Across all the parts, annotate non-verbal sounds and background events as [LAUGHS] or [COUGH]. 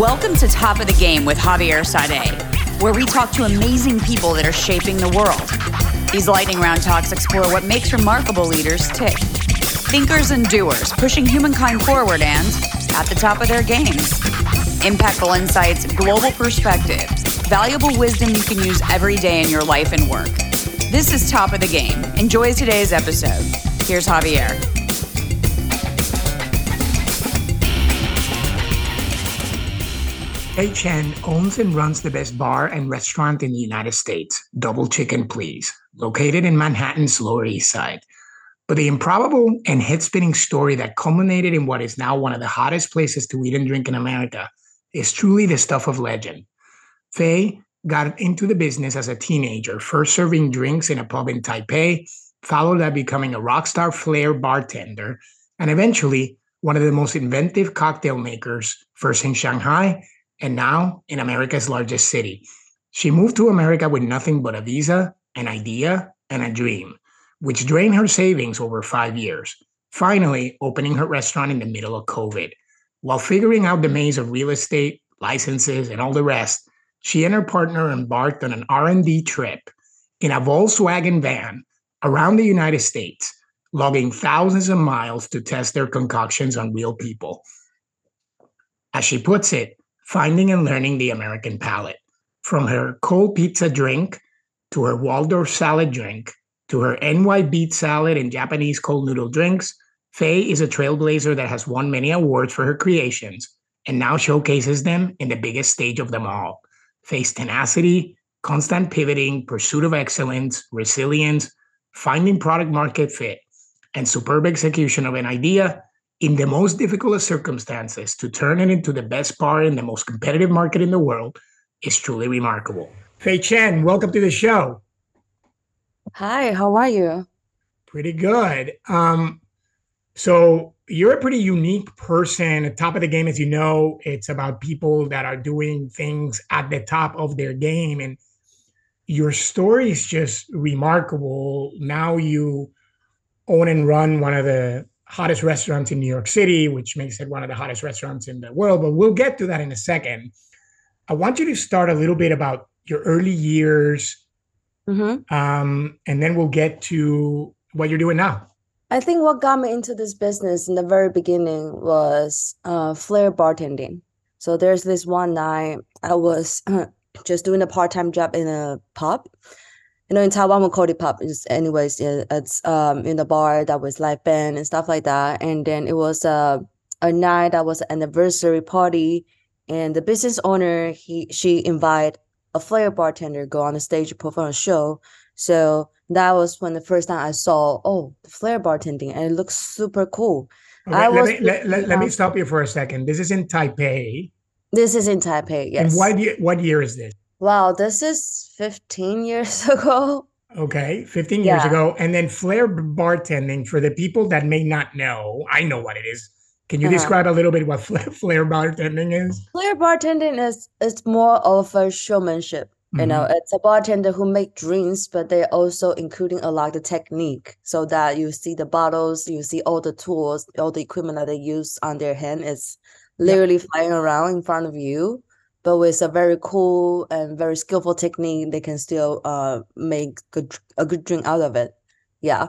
Welcome to Top of the Game with Javier Saade, where we talk to amazing people that are shaping the world. These lightning round talks explore what makes remarkable leaders tick. Thinkers and doers, pushing humankind forward and at the top of their games. Impactful insights, global perspectives, valuable wisdom you can use every day in your life and work. This is Top of the Game. Enjoy today's episode. Here's Javier. Faye Chen owns and runs the best bar and restaurant in the United States, Double Chicken Please, located in Manhattan's Lower East Side. But the improbable and head spinning story that culminated in what is now one of the hottest places to eat and drink in America is truly the stuff of legend. Faye got into the business as a teenager, first serving drinks in a pub in Taipei, followed by becoming a rock star flair bartender, and eventually one of the most inventive cocktail makers, first in Shanghai and now in America's largest city. She moved to America with nothing but a visa, an idea, and a dream, which drained her savings over five years, finally opening her restaurant in the middle of COVID. While figuring out the maze of real estate, licenses, and all the rest, she and her partner embarked on an R&D trip in a Volkswagen van around the United States, logging thousands of miles to test their concoctions on real people. As she puts it, finding and learning the American palate, from her cold pizza drink to her Waldorf salad drink to her NY beet salad and Japanese cold noodle drinks. Faye is a trailblazer that has won many awards for her creations and now showcases them in the biggest stage of them all. Faye's tenacity, constant pivoting, pursuit of excellence, resilience, finding product market fit, and superb execution of an idea in the most difficult of circumstances to turn it into the best bar in the most competitive market in the world is truly remarkable. Faye Chen, welcome to the show. Hi, how are you? Pretty good. Um, so you're a pretty unique person at top of the game, as you know. It's about people that are doing things at the top of their game, and your story is just remarkable. Now you own and run one of the hottest restaurants in New York City, which makes it one of the hottest restaurants in the world. But we'll get to that in a second. I want you to start a little bit about your early years, mm-hmm. um, and then we'll get to what you're doing now. I think what got me into this business in the very beginning was uh, flair bartending. So there's this one night I was [CLEARS THROAT] just doing a part time job in a pub, you know, in Taiwan, we call it pub. It's, anyways, it's um in the bar that was live band and stuff like that. And then it was uh, a night that was an anniversary party, and the business owner he she invited a flair bartender go on the stage perform a show. So that was when the first time I saw oh the flair bartending, and it looks super cool. Okay, I let, was, me, let, let, let, me stop you for a second. This is in Taipei. This is in Taipei. Yes. And what year, what year is this? Wow, this is 15 [LAUGHS] years ago. Okay, 15 years yeah. ago. And then flair bartending for the people that may not know, I know what it is. Can you uh-huh. describe a little bit what flair, [LAUGHS] flair bartending is? Flair bartending is it's more of a showmanship. Mm-hmm. You know, mm-hmm. it's a bartender who make drinks, but they're also including a lot of the technique so that you see the bottles, you see all the tools, all the equipment that they use on their hand. It's literally yep. flying around in front of you but with a very cool and very skillful technique, they can still uh make good, a good drink out of it. Yeah,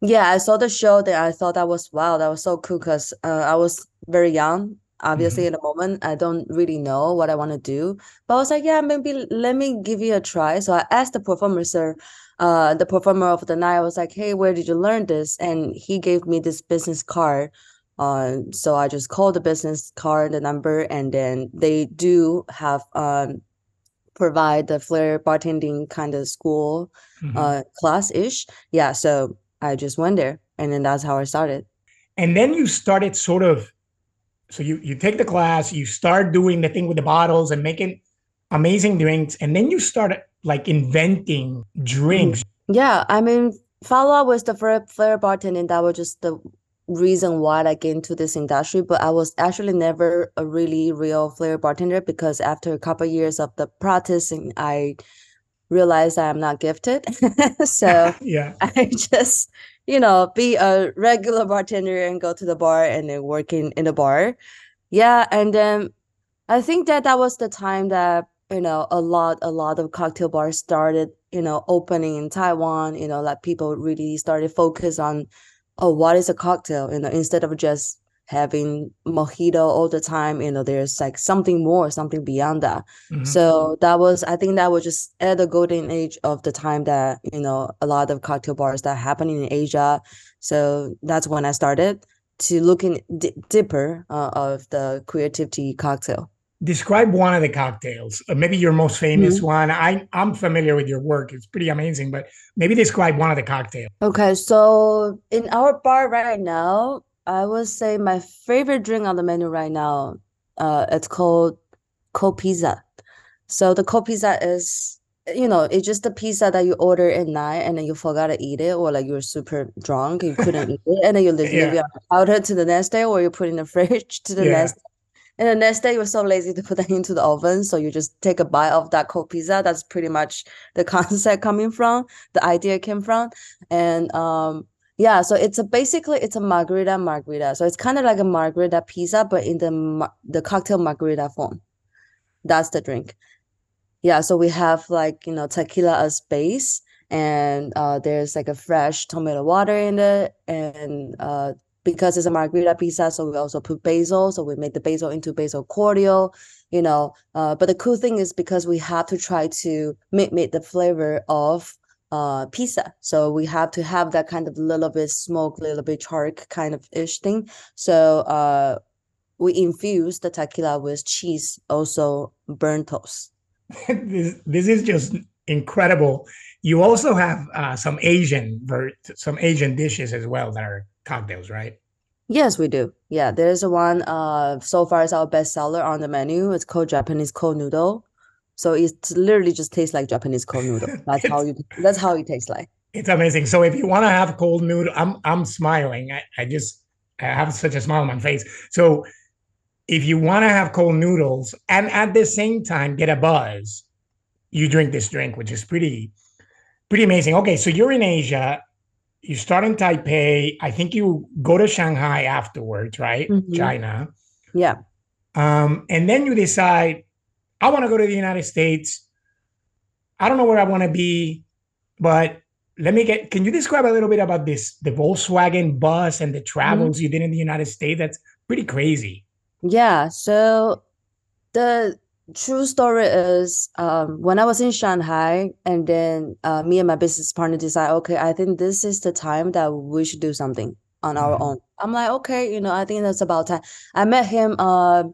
yeah. I saw the show that I thought that was wow, that was so cool because uh, I was very young. Obviously, mm-hmm. in the moment, I don't really know what I want to do, but I was like, yeah, maybe let me give you a try. So I asked the performer, sir, uh, the performer of the night, I was like, hey, where did you learn this? And he gave me this business card um, so I just call the business card, the number, and then they do have um, provide the flair bartending kind of school mm-hmm. uh, class ish. Yeah, so I just went there, and then that's how I started. And then you started sort of, so you you take the class, you start doing the thing with the bottles and making amazing drinks, and then you started like inventing drinks. Yeah, I mean, follow up with the flair, flair bartending. That was just the reason why I get into this industry, but I was actually never a really real flair bartender because after a couple of years of the practicing, I realized I'm not gifted. [LAUGHS] so [LAUGHS] yeah, [LAUGHS] I just you know be a regular bartender and go to the bar and then working in the bar. Yeah, and then I think that that was the time that you know a lot a lot of cocktail bars started you know opening in Taiwan. You know, like people really started focus on, oh, what is a cocktail? You know, instead of just having mojito all the time you know there's like something more something beyond that mm-hmm. so that was i think that was just at the golden age of the time that you know a lot of cocktail bars that happening in asia so that's when i started to look in d- deeper uh, of the creativity cocktail describe one of the cocktails uh, maybe your most famous mm-hmm. one i i'm familiar with your work it's pretty amazing but maybe describe one of the cocktails okay so in our bar right now I would say my favorite drink on the menu right now, uh, it's called cold pizza. So the cold pizza is, you know, it's just the pizza that you order at night and then you forgot to eat it, or like you're super drunk, you couldn't [LAUGHS] eat it, and then you leave, yeah. it out to the next day, or you put in the fridge [LAUGHS] to the yeah. next. And the next day, you're so lazy to put that [LAUGHS] into the oven, so you just take a bite of that cold pizza. That's pretty much the [LAUGHS] concept coming from, the idea came from, and um, yeah, so it's a basically it's a margherita margarita. So it's kind of like a margherita pizza, but in the the cocktail margarita form. That's the drink. Yeah, so we have like you know tequila as base, and uh, there's like a fresh tomato water in it, and uh, because it's a margherita pizza, so we also put basil. So we made the basil into basil cordial, you know. Uh, but the cool thing is because we have to try to mimic the flavor of uh pizza so we have to have that kind of little bit smoke little bit chark kind of ish thing so uh we infuse the tequila with cheese also burnt toast [LAUGHS] this, this is just incredible you also have uh, some asian ver- some asian dishes as well that are cocktails right yes we do yeah there's one uh so far it's our best seller on the menu it's called japanese cold noodle so it literally just tastes like Japanese cold noodle. [LAUGHS] That's how you. That's how it tastes like. It's amazing. So if you want to have cold noodle, I'm I'm smiling. I, I just I have such a smile on my face. So if you want to have cold noodles and at the same time get a buzz, you drink this drink, which is pretty pretty amazing. Okay, so you're in Asia. You start in Taipei. I think you go to Shanghai afterwards, right? Mm-hmm. China. Yeah. Um, and then you decide I want to go to the United States. I don't know where I want to be, but let me get can you describe a little bit about this the Volkswagen bus and the travels mm-hmm. you did in the United States? That's pretty crazy. Yeah. So the true story is um, when I was in Shanghai, and then uh, me and my business partner decide, okay, I think this is the time that we should do something on our mm-hmm. own. I'm like, okay, you know, I think that's about time. I met him uh,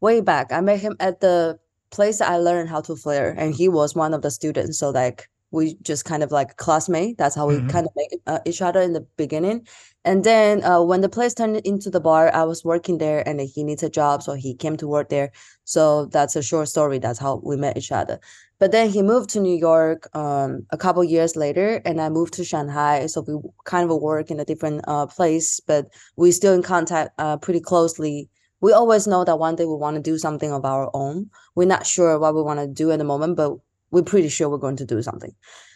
way back. I met him at the place I learned how to flare, and he was one of the students. So like we just kind of like classmate. That's how we mm-hmm. kind of make uh, each other in the beginning. And then uh, when the place turned into the bar, I was working there, and he needs a job, so he came to work there. So that's a short story. That's how we met each other. But then he moved to New York um, a couple years later, and I moved to Shanghai. So we kind of work in a different uh, place, but we still in contact uh, pretty closely we always know that one day we want to do something of our own. We're not sure what we want to do at the moment, but we're pretty sure we're going to do something.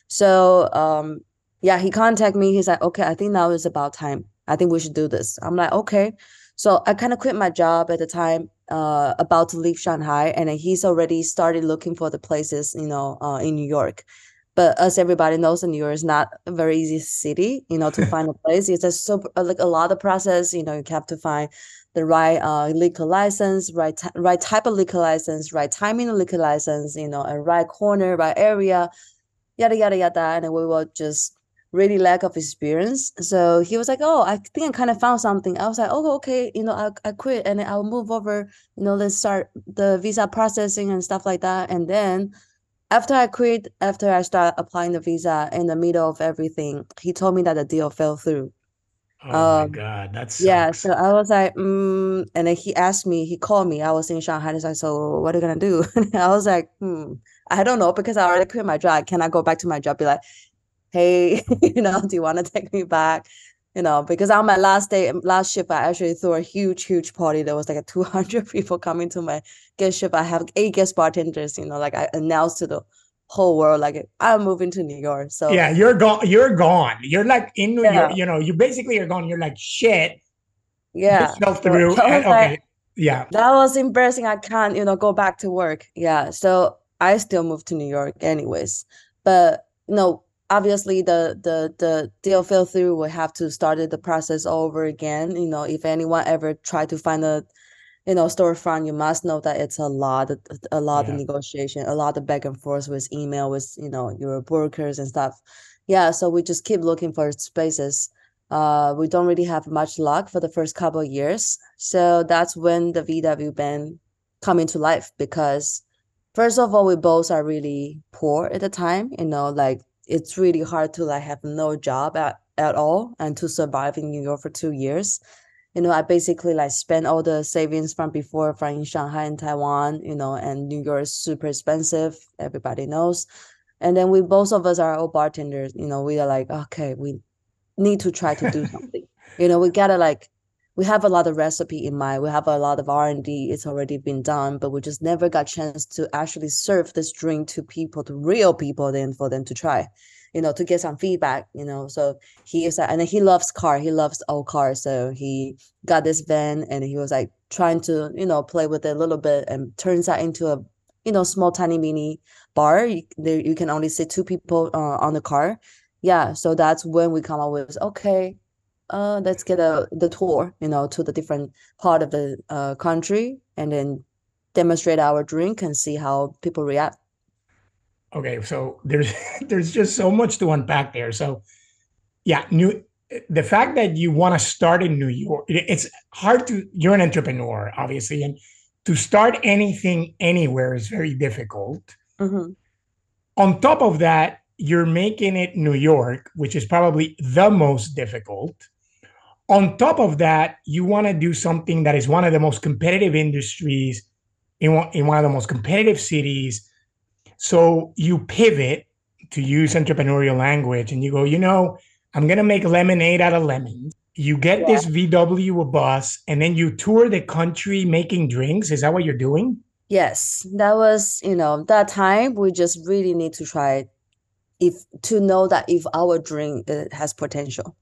So um, yeah, he contacted me. He's like, okay, I think now is about time. I think we should do this. I'm like, okay. So I kind of quit my job at the time, uh, about to leave Shanghai, and he's already started looking for the places, you know, uh, in New York. But as everybody knows, in New York is not a very easy city, you know, to [LAUGHS] find a place. It's just so like a lot of process. You know, you have to find the right uh, liquor license, right right type of liquor license, right timing of liquor license, you know, a right corner, right area, yada yada yada. And we were just really lack of experience. So he was like, "Oh, I think I kind of found something." I was like, "Oh, okay, you know, I I quit and I'll move over. You know, let's start the visa processing and stuff like that." And then after I quit, after I started applying the visa in the middle of everything, he told me that the deal fell through. Oh um, my god, that's yeah. So I was like, mm, and then he asked me. He called me. I was in Shanghai. He's like, so what are you gonna do? [LAUGHS] I was like, hmm, I don't know because I already quit my job. Can I go back to my job? Be like, hey, [LAUGHS] you know, do you want to take me back? You know, because on my last day, um, last shift, I actually threw a huge, huge party. There was like a [LAUGHS] 200 people coming to my guest ship. I have eight guest bartenders. You know, like I announced to the whole world like i'm moving to new york so yeah you're gone you're gone you're like in new yeah. york you know you basically are gone you're like shit yeah fell through [LAUGHS] okay Yeah. That was embarrassing. I can't, you know, go back to work. Yeah. So I still moved to New York anyways. But you know, obviously the the the deal fell through. We have to start the process over again. You know, if anyone ever try to find a you know storefront, you must know that it's a lot of a lot yeah. of negotiation, a lot of back and forth with email with you know your brokers and stuff. Yeah, so we just keep looking for spaces. Uh, we don't really have much luck for the first couple of years. So that's when the VW band come into life because first of all, we both are really poor at the time. You know, like it's really hard to like have no job at, at all and to survive in New York for two years. You know, I basically like spent all the savings from before from in Shanghai and Taiwan, you know, and New York is super expensive. Everybody knows. And then we both of us are all bartenders, you know, we are like, okay, we need to try to do [LAUGHS] something. you know, we gotta like we have a lot of recipe in mind. We have a lot of R and D. It's already been done, but we just never got chance to actually serve this drink to people, to real people, then for them to try, you know, to get some feedback. You know, so he is, and he loves car. He loves old cars. So he got this van, and he was like trying to, you know, play with it a little bit, and turns out into a, you know, small tiny mini bar. You, there you can only sit two people uh, on the car. Yeah, so that's when we come up with okay uh, let's get a the tour, you know, to the different part of the uh, country, and then demonstrate our drink and see how people react. Okay, so there's [LAUGHS] there's just so much to unpack there. So, yeah, new the fact that you want to start in New York, it's hard to. You're an entrepreneur, obviously, and to start anything anywhere is very difficult. Mm-hmm. On top of that, you're making it New York, which is probably the most difficult. On top of that, you want to do something that is one of the most competitive industries in one, in one of the most competitive cities. So you pivot to use entrepreneurial language and you go, you know, I'm going to make lemonade out of lemons. You get yeah. this VW bus and then you tour the country making drinks. Is that what you're doing? Yes, that was, you know, that time we just really need to try if to know that if our drink uh, has potential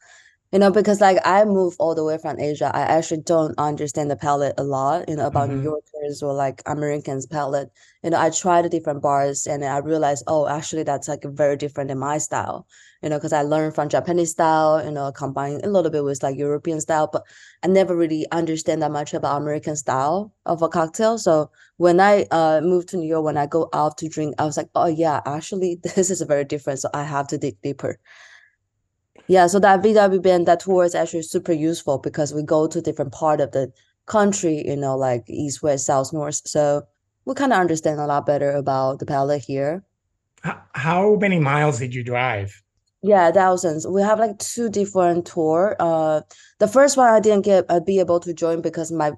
you know because like i moved all the way from asia i actually don't understand the palate a lot you know about mm-hmm. new yorkers or like americans palate you know i tried the different bars and i realized oh actually that's like very different than my style. You know because i learned from japanese style you know combined a little bit with like european style but i never really understand that much about american style of a cocktail. So when i uh, moved to new york when i go out to drink i was like oh yeah actually [LAUGHS] this is very different so i have to dig deeper yeah, so that VW band that tour is actually super useful because we go to different part of the country, you know, like east, west, south, north. So we kind of understand a lot better about the palate here. How many miles did you drive? Yeah, thousands. We have like two different tour. Uh, the first one I didn't get uh, be able to join because my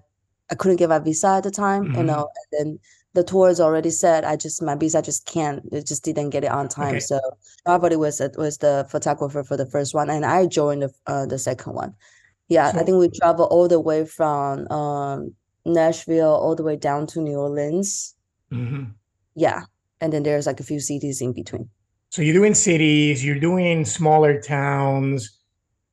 I couldn't get my visa at the time, mm-hmm. you know. And then the tour is already set. I just my visa just can't. It just didn't get it on time. Okay. So nobody was was the photographer for the first one, and I joined the uh, the second one. Yeah, so, I think we travel all the way from um, Nashville all the way down to New Orleans. Mm-hmm. Yeah, and then there's like a few cities in between. So you're doing cities, you're doing smaller towns,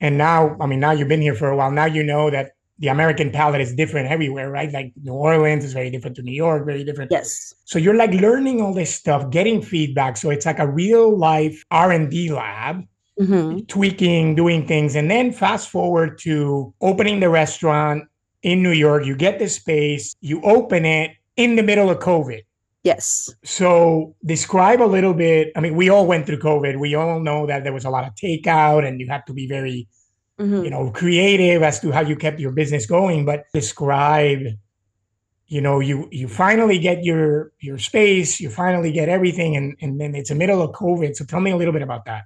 and now I mean now you've been here for a while. Now you know that the American palate is different everywhere, right? Like New Orleans is very different to New York, very different. Yes. So you're like learning all this stuff, getting feedback. So it's like a real life R and D lab, mm-hmm. tweaking, doing things, and then fast forward to opening the restaurant in New York. You get the space, you open it in the middle of COVID. Yes. So describe a little bit. I mean, we all went through COVID. We all know that there was a lot of takeout, and you had to be very mm-hmm. you know, creative as to how you kept your business going, but describe, you know, you you finally get your your space, you finally get everything, and and then it's the middle of COVID. So tell me a little bit about that.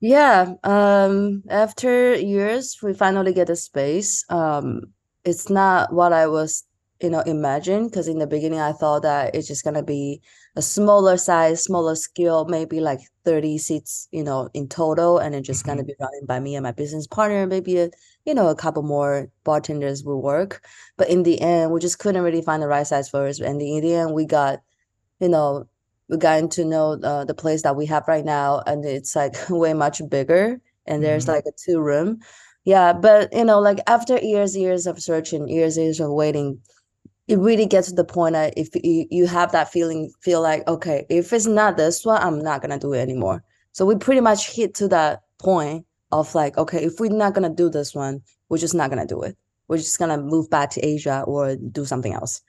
Yeah. Um, after years, we finally get a space. Um, it's not what I was, you know, imagine because in the beginning I thought that it's just gonna be a smaller size, smaller scale, maybe like 30 seats, you know, in total, and it's just mm-hmm. gonna be running by me and my business partner, maybe a, you know, a couple more bartenders will work. But in the end, we just couldn't really find the right size for us. And in the end, we got, you know, we got to know uh, the place that we have right now, and it's like [LAUGHS] way much bigger. And there's mm-hmm. like a two room. yeah but you know like after years years of searching years years of waiting it really gets to the point that if you, you have that feeling feel like okay if it's not this one i'm not gonna do it anymore. So we pretty much hit to that point of like okay if we're not gonna do this one we're just not gonna do it. We're just gonna move back to asia or do something else.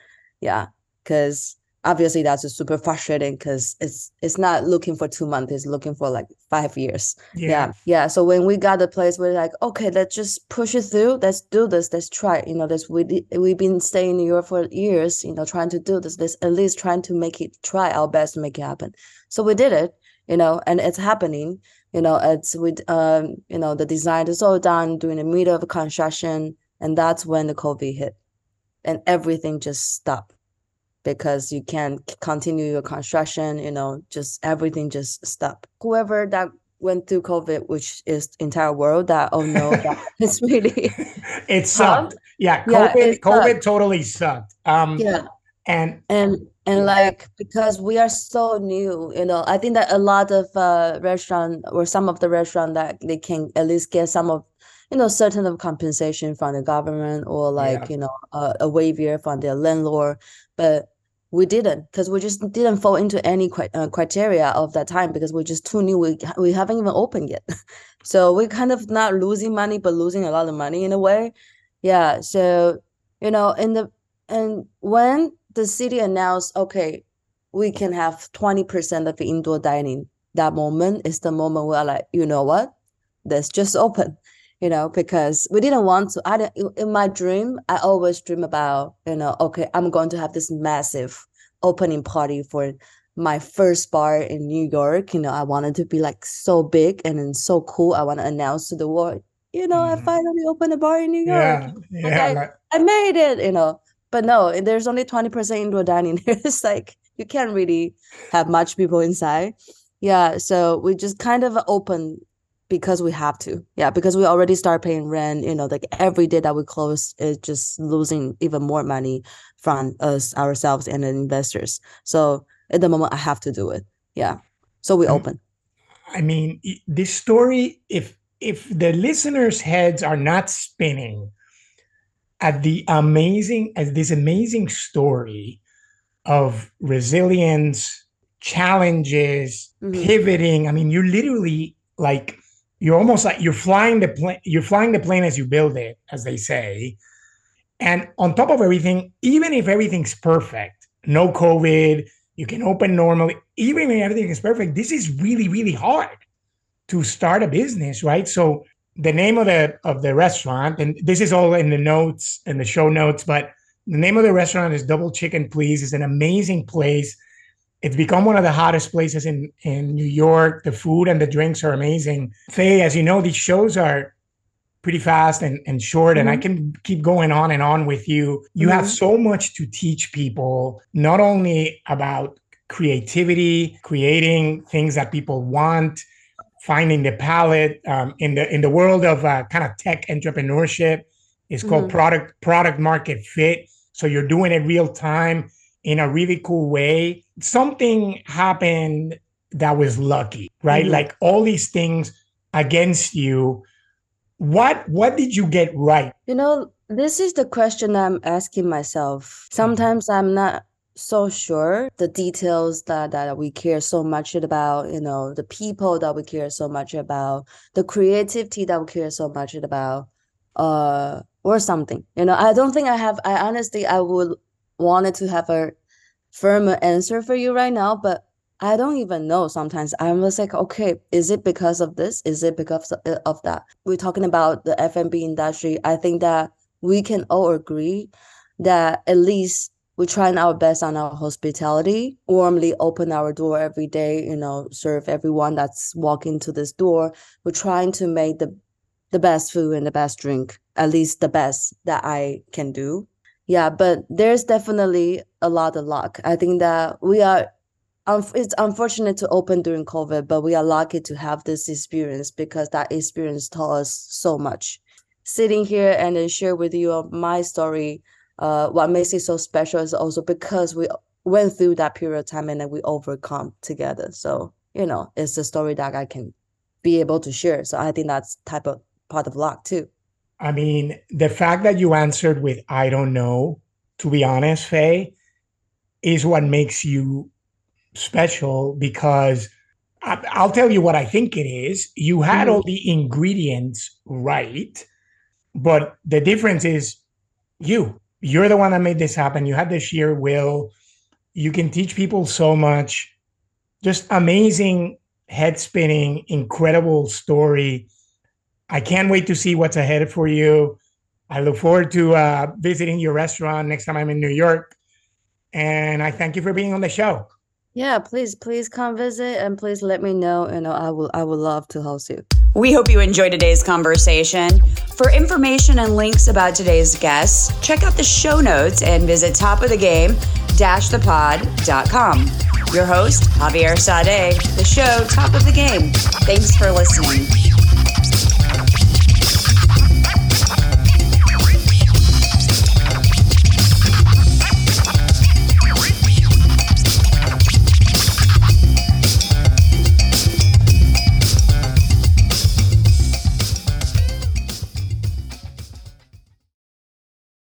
Yeah because obviously that's just super frustrating because it's it's not looking for two months it's looking for like five years yeah. yeah. yeah so when we got the place we're like okay let's just push it through let's do this let's try you know this we we've been staying in new york for years you know trying to do this let's at least trying to make it try our best to make it happen so we did it you know and it's happening you know it's with um you know the design is all done during the middle of construction and that's when the covid hit and everything just stopped because you can't continue your construction you know just everything just stop. Whoever that went through covid which is entire world that oh no [LAUGHS] that it's really [LAUGHS] it sucked. Yeah covid yeah, covid sucked. totally sucked. Um yeah. and and and like because we are so new you know i think that a lot of uh restaurant or some of the restaurant that they can at least get some of you know certain of compensation from the government or like yeah. you know uh, a waiver from their landlord. But we didn't because we just didn't fall into any uh, criteria of that time because we're just too new. We, we haven't even opened yet. [LAUGHS] So we're kind of not losing money but losing a lot of money in a way. Yeah so you know in the and when the city announced okay we can have 20% of indoor dining that moment is the moment we're like you know what? Let's just open you know, because we didn't want to. I didn't, in my dream, I always dream about, you know, okay, I'm going to have this massive opening party for my first bar in New York. You know, I wanted to be like so big and then so cool. I want to announce to the world, you know, mm. I mm-hmm. finally opened a bar in New York. Yeah, [LAUGHS] yeah I, like... I made it, you know. But no, there's only 20% indoor dining. Here. [LAUGHS] It's like you can't really have much people inside. Yeah. So we just kind of open because we have to. Yeah because we already start paying rent you know like every day that we close is just losing even more money from us ourselves and the investors. So at the moment i have to do it. Yeah. So we open. I mean this story if if the listeners heads are not spinning at the amazing as this amazing story of resilience challenges mm-hmm. pivoting i mean you literally like you're almost like you're flying the plane you're flying the plane as you build it as they say. And on top of everything even if everything's perfect no covid you can open normally even if everything is perfect this is really really hard to start a business right? So the name of the of the restaurant and this is all in the notes and the show notes but the name of the restaurant is double chicken please. It's an amazing place it's become one of the hottest places in in New York. The food and the drinks are amazing. Faye, as you know, these shows are pretty fast and, and short, mm-hmm. and I mm-hmm. can keep going on and on with you. You mm-hmm. have so much to teach people, not only about creativity, creating things that people want, finding the palate um, in the in the world of uh, kind of tech entrepreneurship. It's called mm-hmm. product product market fit. So you're doing it real time in a really cool way. Something happened that was lucky, right? Mm-hmm. Like all these things against you. What what did you get right? You know, this is the question I'm asking myself. Sometimes mm-hmm. I'm not so sure the details that, that we care so much about, you know, the people that we care so much about, the creativity that we care so much about, uh, or something. You know, I don't think I have I honestly I would wanted to have a firm answer for you right now, but I don't even know. Sometimes I'm just like, okay, is it because of this? Is it because of uh, that? We're talking about the F&B industry. I think that we can all agree that at least we're trying our best on our hospitality, warmly open our door every day, you know, serve everyone that's walking to this door. We're trying to make the the best food and the best drink, at least the best that I can do yeah but there's definitely a lot of luck. I think that we are it's unfortunate to open during covid but we are lucky to have this experience because that experience taught us so much. Sitting here and then share with you my story uh, what makes it so special is also because we went through that period of time and then we overcome together. So you know it's a story that i can be able to share. So i think that's type of part of luck too I mean, the fact that you answered with I don't know, to be honest, Faye, is what makes you special because I, will tell you what I think it is. You had mm-hmm. all the ingredients right, but the difference is you. You're the one that made this happen. You had the sheer will. You can teach people so much. Just amazing, head spinning, incredible story. I can't wait to see what's ahead for you. I look forward to uh, visiting your restaurant next time I'm in New York. And I thank you for being on the show. Yeah, please, please come visit and please let me know. You know, I will I would love to host you. We hope you enjoyed today's conversation. For information and links about today's guests, check out the show notes and visit topofthegame-thepod.com. Your host, Javier Saade, the show Top of the Game. Thanks for listening.